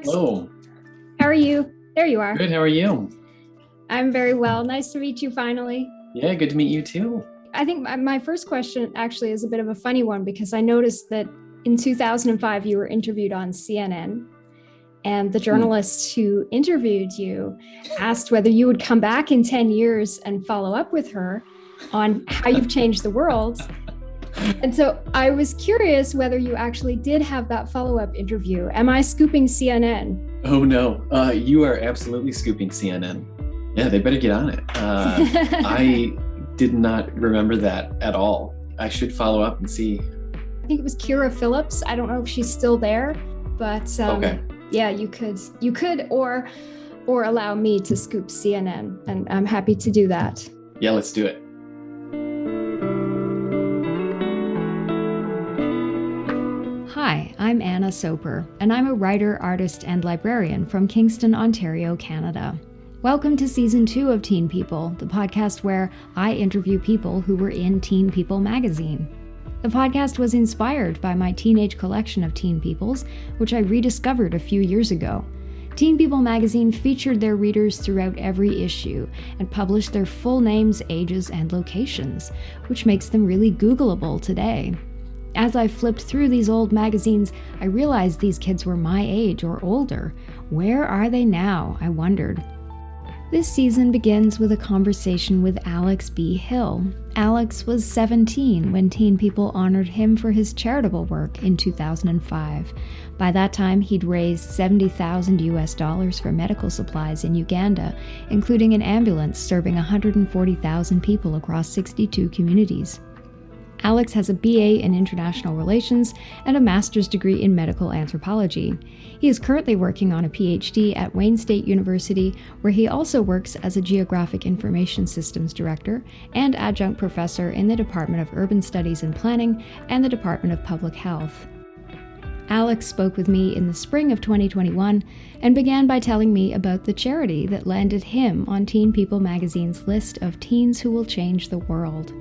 Alex. Hello. How are you? There you are. Good. How are you? I'm very well. Nice to meet you finally. Yeah, good to meet you too. I think my- my first question actually is a bit of a funny one because I noticed that in 2005 you were interviewed on CNN and the hmm. journalist who interviewed you asked whether you would come back in 10 years and follow up with her on how you've changed the world. And so I was curious whether you actually did have that follow up interview. Am I scooping CNN? Oh no, uh, you are absolutely scooping CNN. Yeah, they better get on it. Uh, I did not remember that at all. I should follow up and see. I think it was Kyra Phillips. I don't know if she's still there, but um, Okay. yeah, you could, you could, or, or allow me to scoop CNN, and I'm happy to do that. Yeah, let's do it. I'm Anna Soper, and I'm a writer, artist, and librarian from Kingston, Ontario, Canada. Welcome to season two of Teen People, the podcast where I interview people who were in Teen People magazine. The podcast was inspired by my teenage collection of Teen Peoples, which I rediscovered a few years ago. Teen People magazine featured their readers throughout every issue and published their full names, ages, and locations, which makes them really Googleable today. As I flipped through these old magazines, I realized these kids were my age or older. Where are they now? I wondered. This season begins with a conversation with Alex B. Hill. Alex was 17 when Teen People honored him for his charitable work in 2005. By that time, he'd raised 70,000 US dollars for medical supplies in Uganda, including an ambulance serving 140,000 people across 62 communities. Alex has a BA in International Relations and a master's degree in medical anthropology. He is currently working on a PhD at Wayne State University, where he also works as a Geographic Information Systems Director and adjunct professor in the Department of Urban Studies and Planning and the Department of Public Health. Alex spoke with me in the spring of 2021 and began by telling me about the charity that landed him on Teen People magazine's list of teens who will change the world.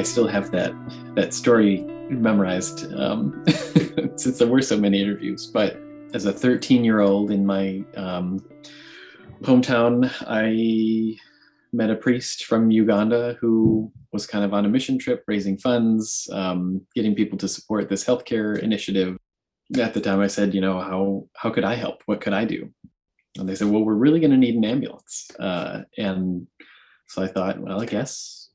I still have that that story memorized um, since there were so many interviews. But as a 13 year old in my um, hometown, I met a priest from Uganda who was kind of on a mission trip, raising funds, um, getting people to support this healthcare initiative. At the time, I said, you know, how how could I help? What could I do? And they said, well, we're really going to need an ambulance. Uh, and so I thought, well, I guess,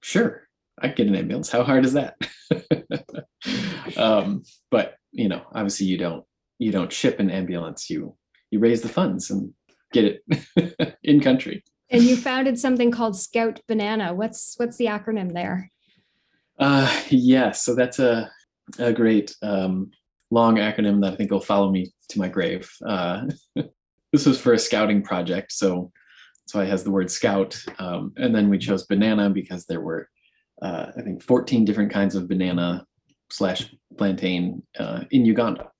sure, I get an ambulance. How hard is that? um, but you know, obviously, you don't you don't ship an ambulance. You you raise the funds and get it in country. And you founded something called Scout Banana. What's what's the acronym there? Uh, yeah, so that's a a great um, long acronym that I think will follow me to my grave. Uh, this was for a scouting project, so that's why it has the word scout. Um, and then we chose banana because there were, uh, I think, 14 different kinds of banana slash plantain uh, in Uganda.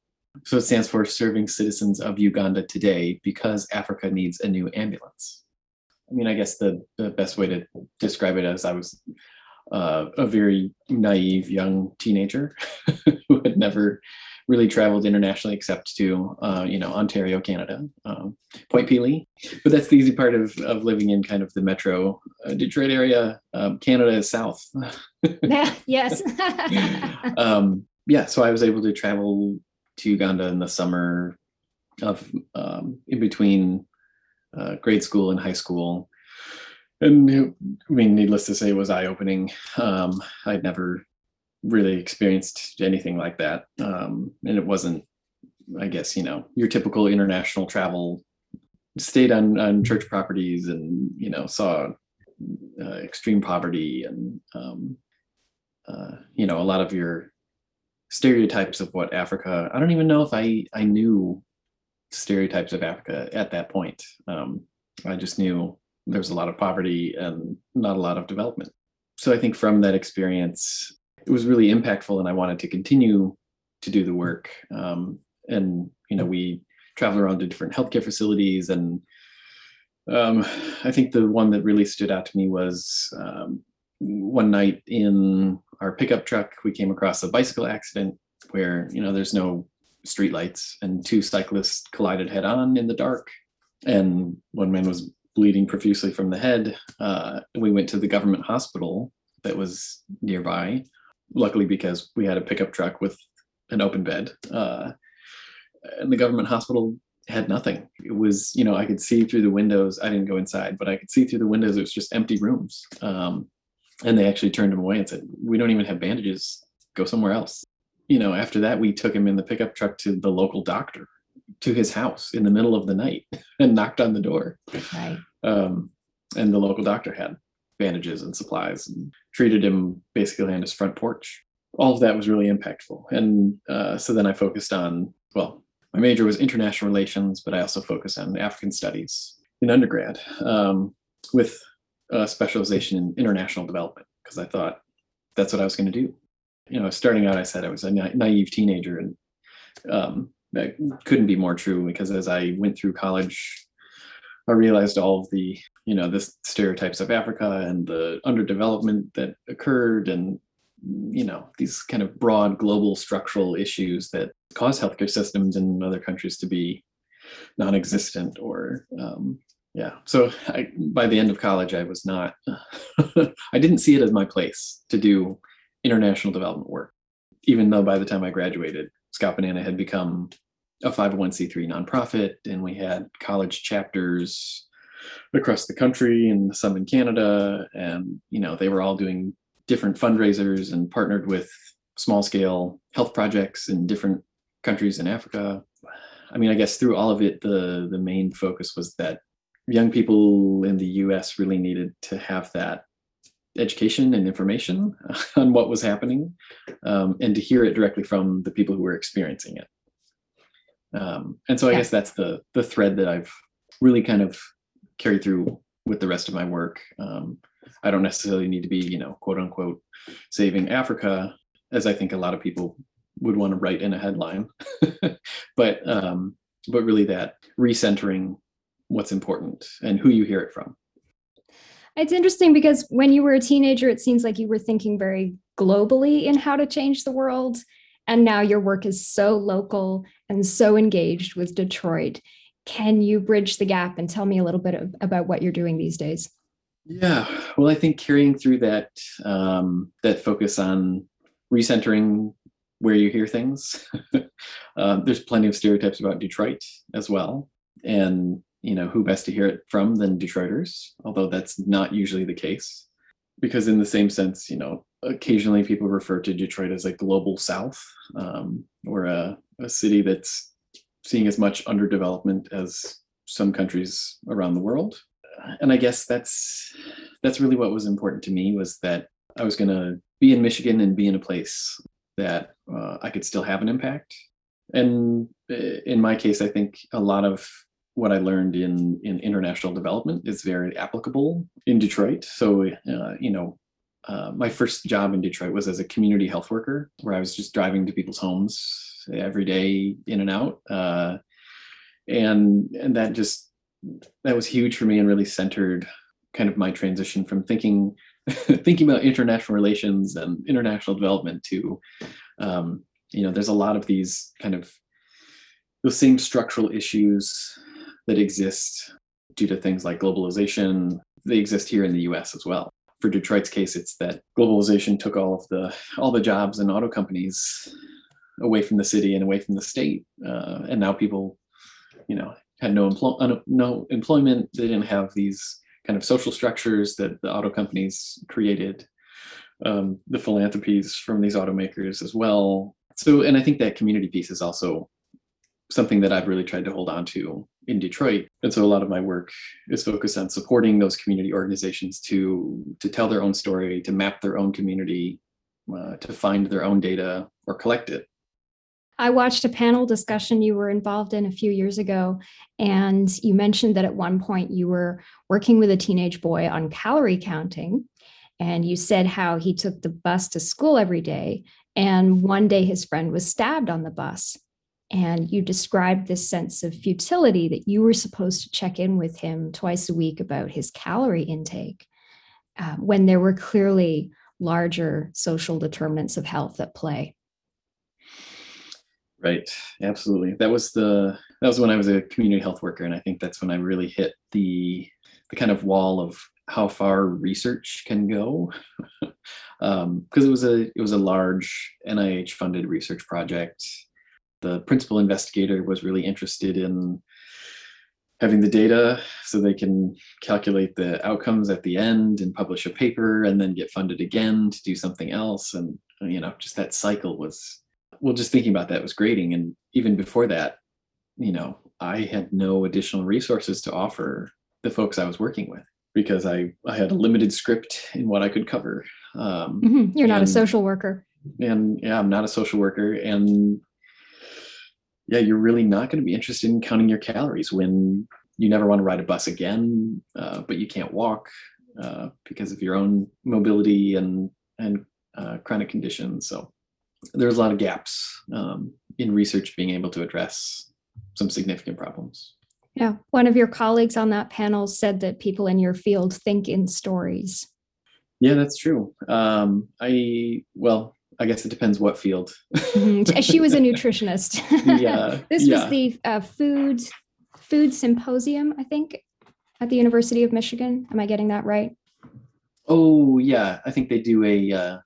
So it stands for Serving Citizens of Uganda Today because Africa needs a new ambulance. I mean, I guess the, the best way to describe it as I was uh, a very naive young teenager who had never really traveled internationally except to uh, you know Ontario, Canada, um, Point Pelee. But that's the easy part of of living in kind of the metro uh, Detroit area. Um, Canada is south. yes. um, yeah, so I was able to travel to Uganda in the summer of um, in between uh, grade school and high school. And I mean, needless to say, it was eye opening. Um, I'd never really experienced anything like that. Um, and it wasn't, I guess, you know, your typical international travel, stayed on, on church properties and, you know, saw uh, extreme poverty and, um, uh, you know, a lot of your stereotypes of what Africa, I don't even know if I, I knew stereotypes of Africa at that point. Um, I just knew there was a lot of poverty and not a lot of development. So I think from that experience, it was really impactful, and I wanted to continue to do the work. Um, and you know, we travel around to different healthcare facilities. And um, I think the one that really stood out to me was um, one night in our pickup truck, we came across a bicycle accident where, you know, there's no street lights and two cyclists collided head on in the dark. And one man was bleeding profusely from the head. Uh, we went to the government hospital that was nearby, luckily because we had a pickup truck with an open bed. Uh, and the government hospital had nothing. It was, you know, I could see through the windows. I didn't go inside, but I could see through the windows. It was just empty rooms. Um, and they actually turned him away and said, "We don't even have bandages. Go somewhere else." You know, after that, we took him in the pickup truck to the local doctor, to his house in the middle of the night, and knocked on the door. Right. Um, and the local doctor had bandages and supplies and treated him basically on his front porch. All of that was really impactful. And uh, so then I focused on, well, my major was international relations, but I also focused on African studies in undergrad um, with a specialization in international development because I thought that's what I was going to do. You know, starting out, I said I was a na- naive teenager, and um, that couldn't be more true because as I went through college, I realized all of the, you know, the stereotypes of Africa and the underdevelopment that occurred, and you know, these kind of broad global structural issues that cause healthcare systems in other countries to be non-existent or um, yeah. So I, by the end of college i was not i didn't see it as my place to do international development work even though by the time i graduated scout banana had become a 501c3 nonprofit and we had college chapters across the country and some in canada and you know they were all doing different fundraisers and partnered with small scale health projects in different countries in africa i mean i guess through all of it the the main focus was that young people in the US really needed to have that education and information on what was happening um, and to hear it directly from the people who were experiencing it. Um, and so I yeah. guess that's the the thread that I've really kind of carried through with the rest of my work. Um, I don't necessarily need to be, you know, quote unquote, saving Africa, as I think a lot of people would want to write in a headline, but um, but really that recentering what's important and who you hear it from. It's interesting because when you were a teenager, it seems like you were thinking very globally in how to change the world. And now your work is so local and so engaged with Detroit. Can you bridge the gap and tell me a little bit of, about what you're doing these days? Yeah, well, I think carrying through that um, that focus on recentering where you hear things. um, there's plenty of stereotypes about Detroit as well, and you know, who best to hear it from than Detroiters, although that's not usually the case. Because, in the same sense, you know, occasionally people refer to Detroit as a global South um, or a, a city that's seeing as much underdevelopment as some countries around the world. And I guess that's that's really what was important to me was that I was going to be in Michigan and be in a place that uh, I could still have an impact. And uh, in my case, I think a lot of what I learned in in international development is very applicable in Detroit. So uh, you know, uh, my first job in Detroit was as a community health worker, where I was just driving to people's homes every day, in and out, uh, and and that just that was huge for me and really centered kind of my transition from thinking thinking about international relations and international development to um, you know there's a lot of these kind of those same structural issues that exist due to things like globalization. They exist here in the US as well. For Detroit's case, it's that globalization took all of the all the jobs and auto companies away from the city and away from the state, uh, and now people, you know, had no empl- no employment. They didn't have these kind of social structures that the auto companies created. Um, the philanthropies from these automakers as well. So, and I think that community piece is also something that I've really tried to hold on to in Detroit. And so a lot of my work is focused on supporting those community organizations to to tell their own story, to map their own community, uh, to find their own data or collect it. I watched a panel discussion you were involved in a few years ago, and you mentioned that at one point you were working with a teenage boy on calorie counting. And you said how he took the bus to school every day. And one day his friend was stabbed on the bus And you described this sense of futility that you were supposed to check in with him twice a week about his calorie intake uh, when there were clearly larger social determinants of health at play. Right. Absolutely. That was the that was when I was a community health worker, and I think that's when I really hit the the kind of wall of how far research can go, because um, it was a it was a large NIH funded research project. The principal investigator was really interested in having the data so they can calculate the outcomes at the end and publish a paper and then get funded again to do something else. And you know just that cycle was well just thinking about that was grating. And even before that you know i had no additional resources to offer the folks i was working with because i i had a limited script in what i could cover. Um, mm-hmm. you're not and, a social worker. And yeah i'm not a social worker. And yeah, you're really not going to be interested in counting your calories when you never want to ride a bus again, uh, but you can't walk uh, because of your own mobility and and uh, chronic conditions. So there's a lot of gaps um, in research being able to address some significant problems. Yeah, one of your colleagues on that panel said that people in your field think in stories. Yeah, that's true. Um, I well, I guess it depends what field. mm-hmm. She was a nutritionist. yeah. this yeah. was the uh, food food symposium, I think, at the University of Michigan. Am I getting that right? Oh yeah, I think they do a uh,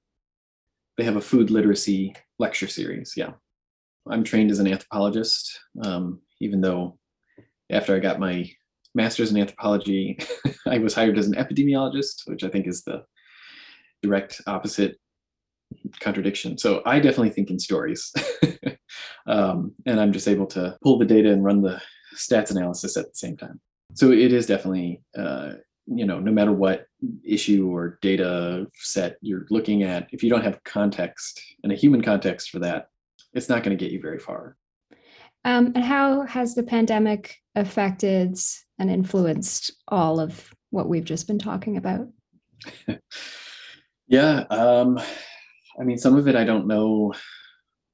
they have a food literacy lecture series. Yeah, I'm trained as an anthropologist, um, even though after I got my master's in anthropology, I was hired as an epidemiologist, which I think is the direct opposite contradiction. So I definitely think in stories. um, and I'm just able to pull the data and run the stats analysis at the same time. So it is definitely, uh, you know, no matter what issue or data set you're looking at, if you don't have context and a human context for that, it's not going to get you very far. Um, and how has the pandemic affected and influenced all of what we've just been talking about? yeah, um, I mean, some of it I don't know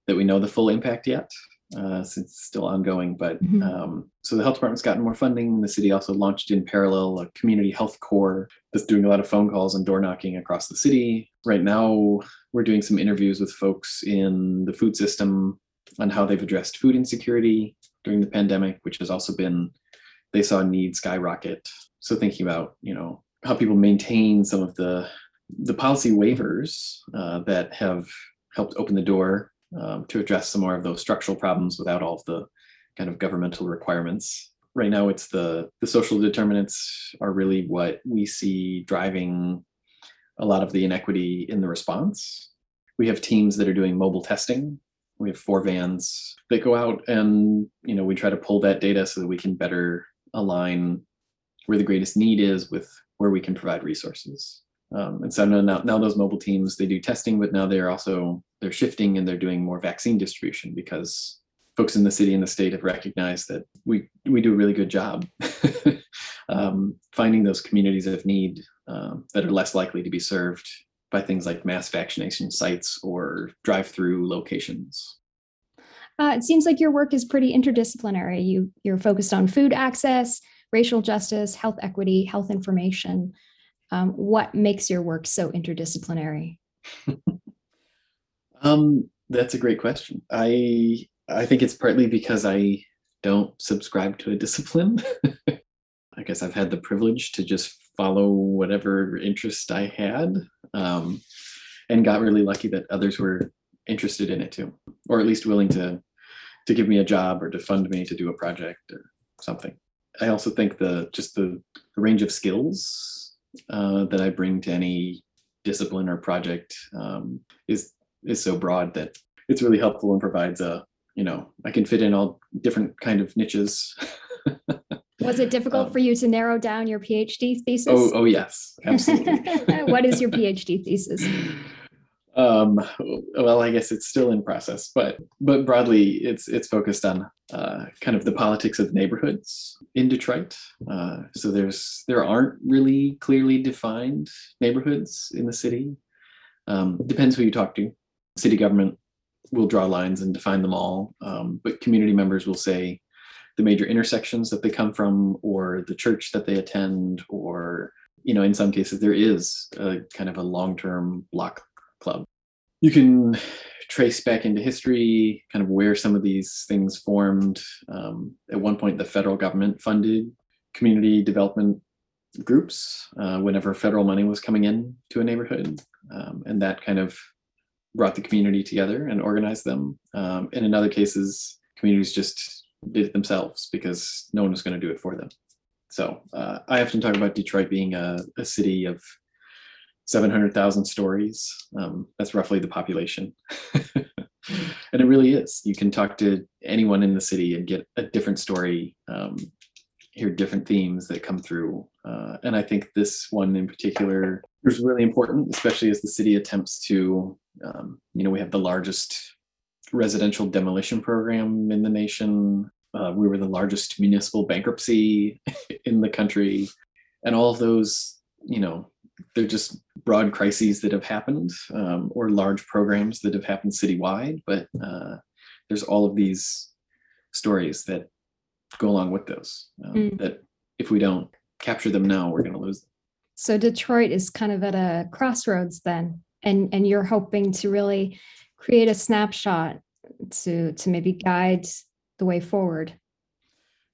that we know the full impact yet, uh, since it's still ongoing. But mm-hmm. um, so the health department's gotten more funding. The city also launched in parallel a community health corps that's doing a lot of phone calls and door knocking across the city. Right now, we're doing some interviews with folks in the food system on how they've addressed food insecurity during the pandemic, which has also been they saw need skyrocket. So thinking about you know how people maintain some of the the policy waivers uh, that have helped open the door um, to address some more of those structural problems without all of the kind of governmental requirements. Right now, it's the the social determinants are really what we see driving a lot of the inequity in the response. We have teams that are doing mobile testing. We have four vans that go out and you know we try to pull that data so that we can better align where the greatest need is with where we can provide resources. Um, and so now, now those mobile teams they do testing, but now they're also they're shifting and they're doing more vaccine distribution because folks in the city and the state have recognized that we we do a really good job um, finding those communities of need um, that are less likely to be served by things like mass vaccination sites or drive-through locations. Uh, it seems like your work is pretty interdisciplinary. You you're focused on food access, racial justice, health equity, health information um, what makes your work so interdisciplinary? um, that's a great question. I I think it's partly because I don't subscribe to a discipline. I guess I've had the privilege to just follow whatever interest I had, um, and got really lucky that others were interested in it too, or at least willing to to give me a job or to fund me to do a project or something. I also think the just the, the range of skills uh, that I bring to any discipline or project um, is is so broad that it's really helpful and provides a you know I can fit in all different kind of niches. Was it difficult um, for you to narrow down your PhD thesis? Oh, oh yes, absolutely. what is your PhD thesis? Um, well, I guess it's still in process, but but broadly, it's it's focused on uh, kind of the politics of neighborhoods in Detroit. Uh, so there's there aren't really clearly defined neighborhoods in the city. Um, depends who you talk to. City government we'll draw lines and define them all. Um, but community members will say the major intersections that they come from, or the church that they attend, or you know, in some cases there is a kind of a long-term block club. You can trace back into history, kind of where some of these things formed. Um, at one point, the federal government funded community development groups uh, whenever federal money was coming in to a neighborhood, um, and that kind of brought the community together and organized them. Um, and in other cases, communities just did it themselves because no one was going to do it for them. So uh, I often talk about Detroit being a, a city of 700,000 stories. Um, that's roughly the population. and it really is. You can talk to anyone in the city and get a different story, um, hear different themes that come through. Uh, and I think this one in particular is really important, especially as the city attempts to, um, you know, we have the largest residential demolition program in the nation. Uh, we were the largest municipal bankruptcy in the country. And all of those, you know, they're just broad crises that have happened um, or large programs that have happened citywide. But uh, there's all of these stories that go along with those um, mm. that if we don't capture them now, we're going to lose them. So Detroit is kind of at a crossroads then, and and you're hoping to really create a snapshot to to maybe guide the way forward.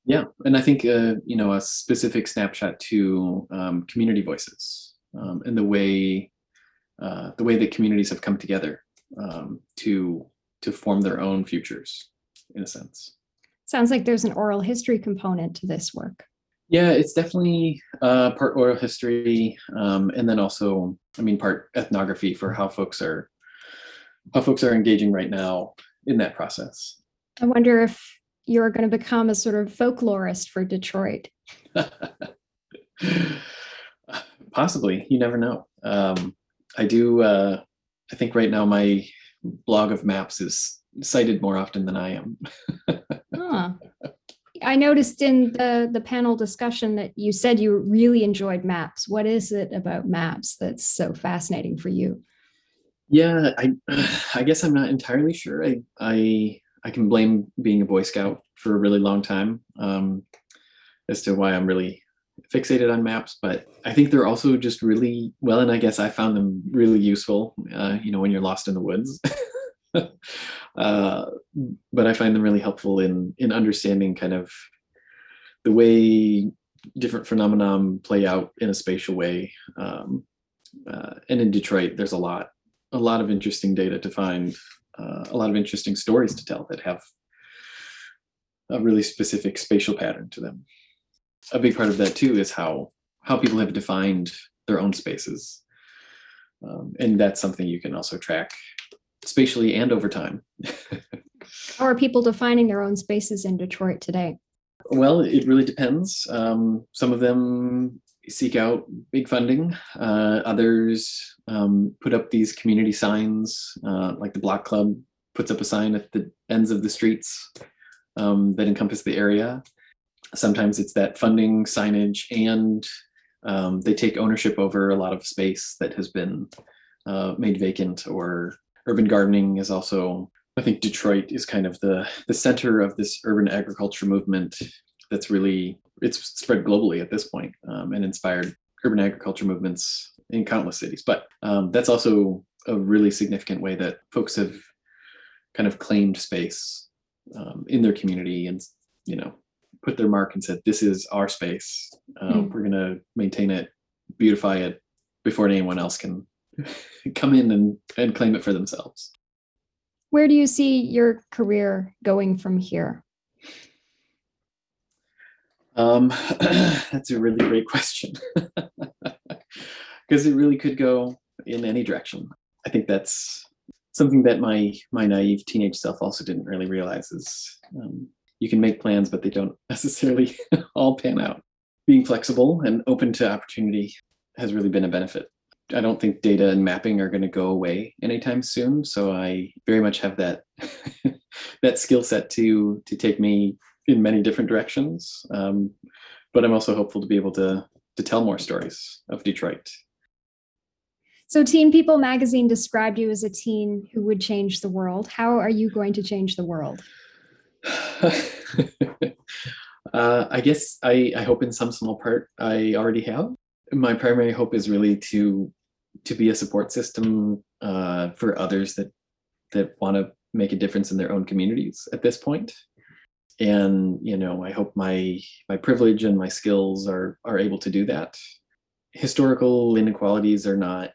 Yeah, and I think uh, you know a specific snapshot to um, community voices um, and the way uh, the way that communities have come together um, to to form their own futures, in a sense. Sounds like there's an oral history component to this work. Yeah, it's definitely uh, part oral history, um, and then also, I mean, part ethnography for how folks are how folks are engaging right now in that process. I wonder if you're going to become a sort of folklorist for Detroit. Possibly, you never know. Um, I do. Uh, I think right now my blog of maps is cited more often than I am. huh. I noticed in the the panel discussion that you said you really enjoyed maps. What is it about maps that's so fascinating for you? Yeah, I I guess I'm not entirely sure. I I I can blame being a Boy Scout for a really long time um, as to why I'm really fixated on maps. But I think they're also just really well, and I guess I found them really useful. Uh, you know, when you're lost in the woods. uh, but I find them really helpful in in understanding kind of the way different phenomena play out in a spatial way. Um, uh, and in Detroit, there's a lot a lot of interesting data to find uh, a lot of interesting stories to tell that have a really specific spatial pattern to them. A big part of that too is how how people have defined their own spaces, um, and that's something you can also track spatially and over time. how are people defining their own spaces in Detroit today? Well, it really depends. Um, some of them seek out big funding. Uh, others um, put up these community signs, uh, like the Block Club puts up a sign at the ends of the streets um, that encompass the area. Sometimes it's that funding signage, and um, they take ownership over a lot of space that has been uh, made vacant. Or urban gardening is also. I think Detroit is kind of the the center of this urban agriculture movement that's really it's spread globally at this point, um, and inspired urban agriculture movements in countless cities. But um, that's also a really significant way that folks have kind of claimed space um, in their community and you know put their mark and said this is our space mm. we're going to maintain it beautify it before anyone else can come in and, and claim it for themselves where do you see your career going from here um, that's a really great question because it really could go in any direction. I think that's something that my my naive teenage self also didn't really realize is um, you can make plans, but they don't necessarily all pan out. Being flexible and open to opportunity has really been a benefit. I don't think data and mapping are going to go away anytime soon. So I very much have that that skill set to to take me in many different directions. Um, but I'm also hopeful to be able to to tell more stories of Detroit. So, Teen People magazine described you as a teen who would change the world. How are you going to change the world? uh, I guess I, I hope in some small part I already have. My primary hope is really to to be a support system uh, for others that that want to make a difference in their own communities at this point. And you know, I hope my my privilege and my skills are are able to do that. Historical inequalities are not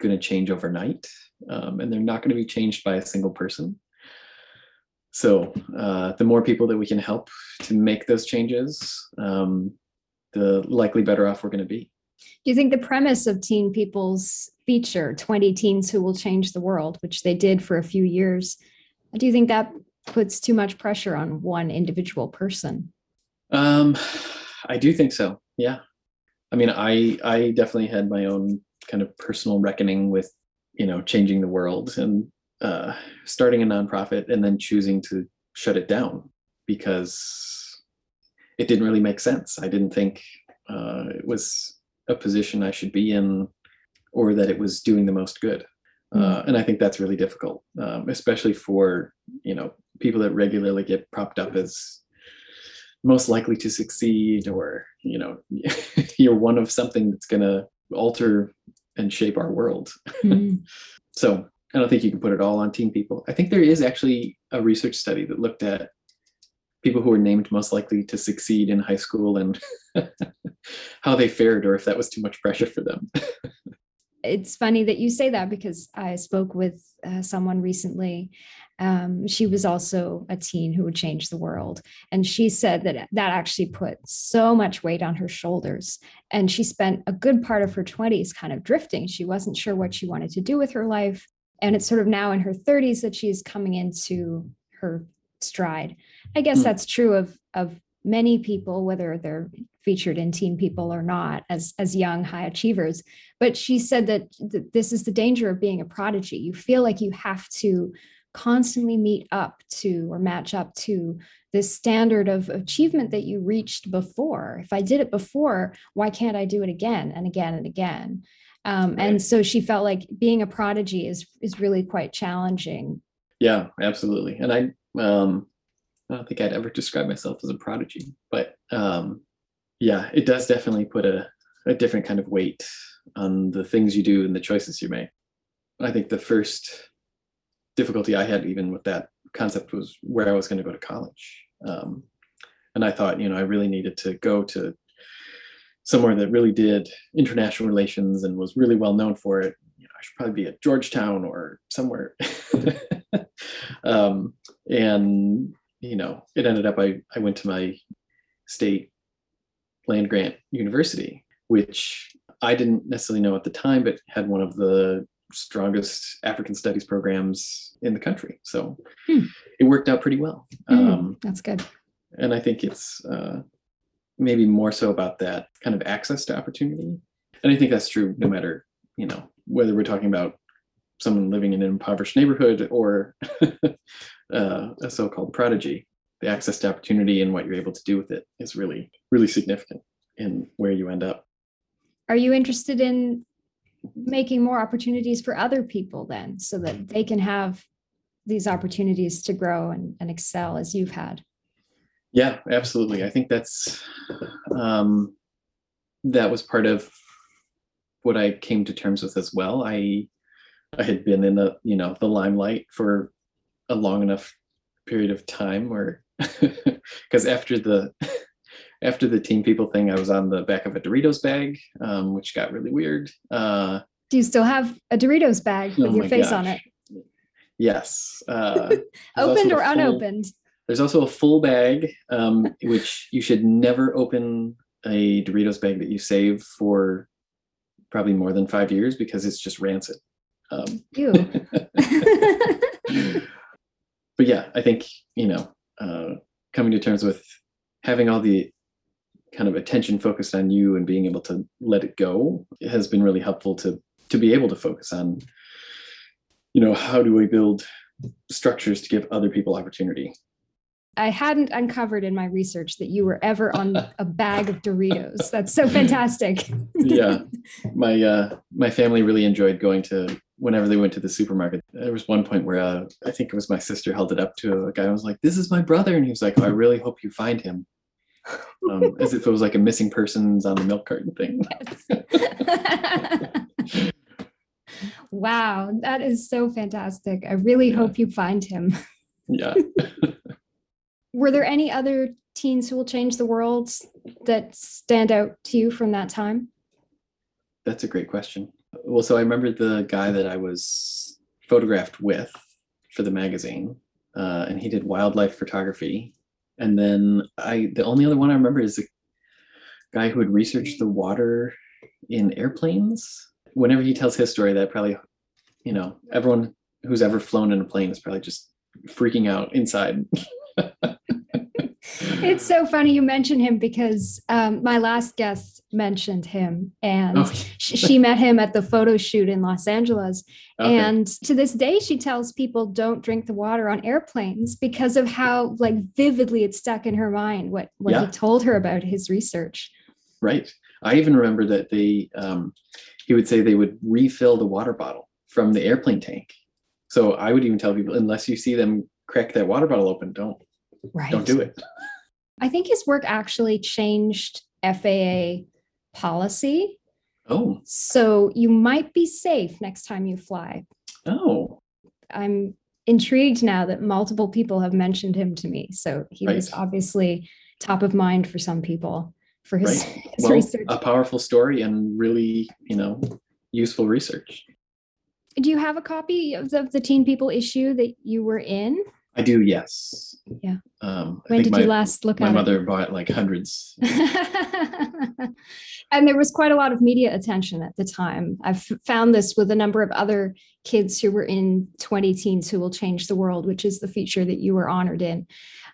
going to change overnight, um, and they're not going to be changed by a single person. So uh, the more people that we can help to make those changes, um, the likely better off we're going to be. Do you think the premise of Teen People's feature, 20 Teens Who Will Change the World, which they did for a few years, do you think that puts too much pressure on one individual person? Um, I do think so. Yeah. I mean, I I definitely had my own kind of personal reckoning with, you know, changing the world and uh, starting a nonprofit and then choosing to shut it down because it didn't really make sense. I didn't think uh, it was a position I should be in or that it was doing the most good. Mm. Uh, and I think that's really difficult, um, especially for you know people that regularly get propped up as most likely to succeed, or you know you're one of something that's going to alter and shape our world. Mm. so I don't think you can put it all on teen people. I think there is actually a research study that looked at people who were named most likely to succeed in high school and how they fared or if that was too much pressure for them. it's funny that you say that because I spoke with uh, someone recently. Um, she was also a teen who would change the world. And she said that that actually put so much weight on her shoulders. And she spent a good part of her 20s kind of drifting. She wasn't sure what she wanted to do with her life. And it's sort of now in her 30s that she's coming into her stride. I guess mm. that's true of, of many people, whether they're featured in Teen People or not, as as young high achievers. But she said that th- this is the danger of being a prodigy. You feel like you have to constantly meet up to or match up to this standard of achievement that you reached before. If I did it before, why can't I do it again and again and again? Um, right. And so she felt like being a prodigy is is really quite challenging. Yeah, absolutely. And I um, I don't think I'd ever describe myself as a prodigy, but um, yeah, it does definitely put a, a different kind of weight on the things you do and the choices you make. I think the first difficulty I had even with that concept was where I was going to go to college. Um, and I thought, you know, I really needed to go to somewhere that really did international relations and was really well known for it. You know, I should probably be at Georgetown or somewhere. um, and you know, it ended up I I went to my state land grant university, which I didn't necessarily know at the time, but had one of the strongest African studies programs in the country. So hmm. it worked out pretty well. Mm, um, that's good. And I think it's uh, maybe more so about that kind of access to opportunity. And I think that's true no matter, you know, whether we're talking about someone living in an impoverished neighborhood or uh, a so-called prodigy the access to opportunity and what you're able to do with it is really really significant in where you end up are you interested in making more opportunities for other people then so that they can have these opportunities to grow and, and excel as you've had yeah absolutely. I think that's um, that was part of what i came to terms with as well. I i had been in the you know the limelight for a long enough period of time where because after the after the Teen people thing i was on the back of a doritos bag um, which got really weird uh, do you still have a doritos bag with oh your face gosh. on it? Yes uh, opened or full, unopened there's also a full bag um, which you should never open a doritos bag that you save for probably more than five years because it's just rancid um, Ew. but yeah, I think you know, uh, coming to terms with having all the kind of attention focused on you and being able to let it go has been really helpful to to be able to focus on you know how do we build structures to give other people opportunity I hadn't uncovered in my research that you were ever on a bag of Doritos. That's so fantastic. yeah, my uh, my family really enjoyed going to whenever they went to the supermarket. There was one point where uh, I think it was my sister held it up to a guy. I was like, "This is my brother," and he was like, oh, "I really hope you find him." Um, as if it was like a missing persons on the milk carton thing. wow, that is so fantastic. I really yeah. hope you find him. Yeah. Were there any other teens who will change the world that stand out to you from that time? That's a great question. Well, so I remember the guy that I was photographed with for the magazine, uh, and he did wildlife photography. And then I, the only other one I remember is a guy who had researched the water in airplanes. Whenever he tells his story, that probably, you know, everyone who's ever flown in a plane is probably just freaking out inside. it's so funny you mention him because um, my last guest mentioned him and oh. she met him at the photo shoot in Los Angeles. Okay. And to this day, she tells people don't drink the water on airplanes because of how like vividly it stuck in her mind what, what yeah. he told her about his research. Right. I even remember that they, um, he would say they would refill the water bottle from the airplane tank. So I would even tell people, unless you see them crack that water bottle open, don't, right. don't do it. I think his work actually changed FAA policy. Oh. So you might be safe next time you fly. Oh. I'm intrigued now that multiple people have mentioned him to me. So he right. was obviously top of mind for some people for his, right. his well, research. A powerful story and really, you know, useful research. Do you have a copy of the, of the Teen People issue that you were in? I do, yes. Yeah. Um, when did my, you last look my at My mother it? bought like hundreds. and there was quite a lot of media attention at the time. I've found this with a number of other kids who were in 20 Teens Who Will Change the World, which is the feature that you were honored in.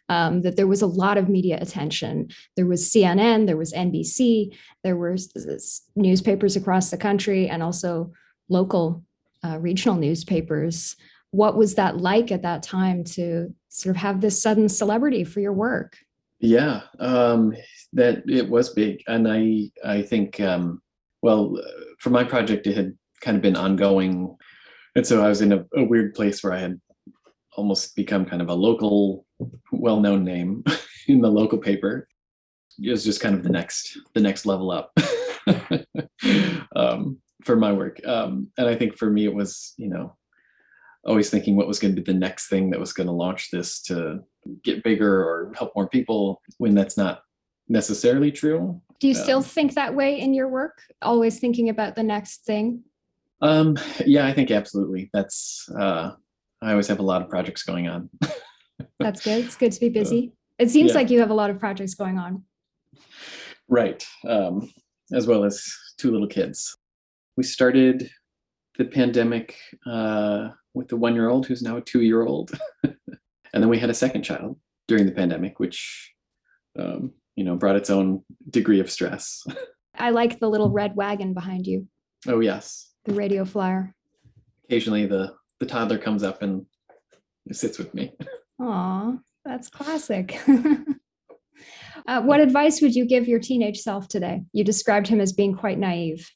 Um, that there was a lot of media attention. There was CNN, there was NBC, there were newspapers across the country, and also local uh, regional newspapers what was that like at that time to sort of have this sudden celebrity for your work? Yeah, um, that it was big, and I I think um, well for my project it had kind of been ongoing, and so I was in a, a weird place where I had almost become kind of a local, well-known name in the local paper. It was just kind of the next the next level up um, for my work, um, and I think for me it was you know always thinking what was going to be the next thing that was going to launch this to get bigger or help more people when that's not necessarily true. Do you um, still think that way in your work? Always thinking about the next thing? Um, yeah, I think absolutely. That's, uh, I always have a lot of projects going on. that's good. It's good to be busy. It seems yeah. like you have a lot of projects going on. Right. Um, as well as two little kids. We started the pandemic uh, with the one year old who's now a two year old. and then we had a second child during the pandemic, which, um, you know, brought its own degree of stress. I like the little red wagon behind you. Oh, yes. The radio flyer. Occasionally the, the toddler comes up and sits with me. Aw, that's classic. uh, what advice would you give your teenage self today? You described him as being quite naive.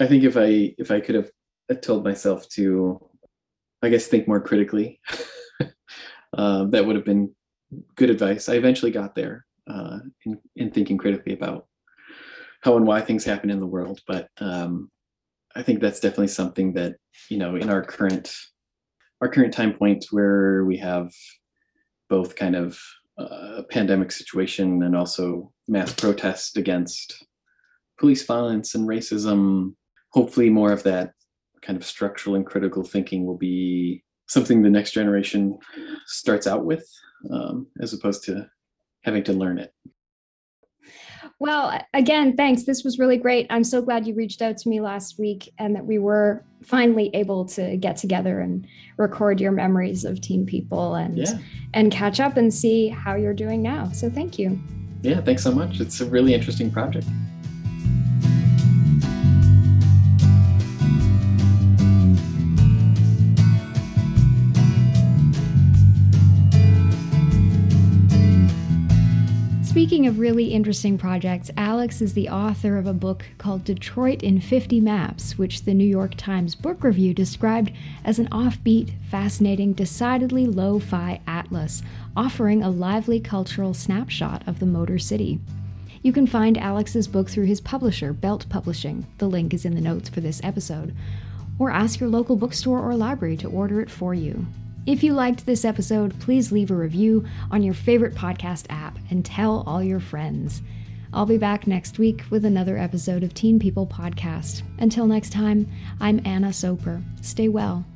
I think if I if I could have told myself to, I guess, think more critically, uh, that would have been good advice. I eventually got there uh, in, in thinking critically about how and why things happen in the world. But um, I think that's definitely something that you know in our current our current time point where we have both kind of uh, a pandemic situation and also mass protest against police violence and racism hopefully more of that kind of structural and critical thinking will be something the next generation starts out with um, as opposed to having to learn it. Well again thanks. This was really great. I'm so glad you reached out to me last week and that we were finally able to get together and record your memories of teen people and yeah. and catch up and see how you're doing now. So thank you. Yeah thanks so much. It's a really interesting project Speaking of really interesting projects, Alex is the author of a book called Detroit in 50 Maps, which the New York Times Book Review described as an offbeat, fascinating, decidedly lo fi atlas, offering a lively cultural snapshot of the Motor City. You can find Alex's book through his publisher, Belt Publishing. The link is in the notes for this episode. Or ask your local bookstore or library to order it for you. If you liked this episode, please leave a review on your favorite podcast app and tell all your friends. I'll be back next week with another episode of Teen People Podcast. Until next time, I'm Anna Soper. Stay well.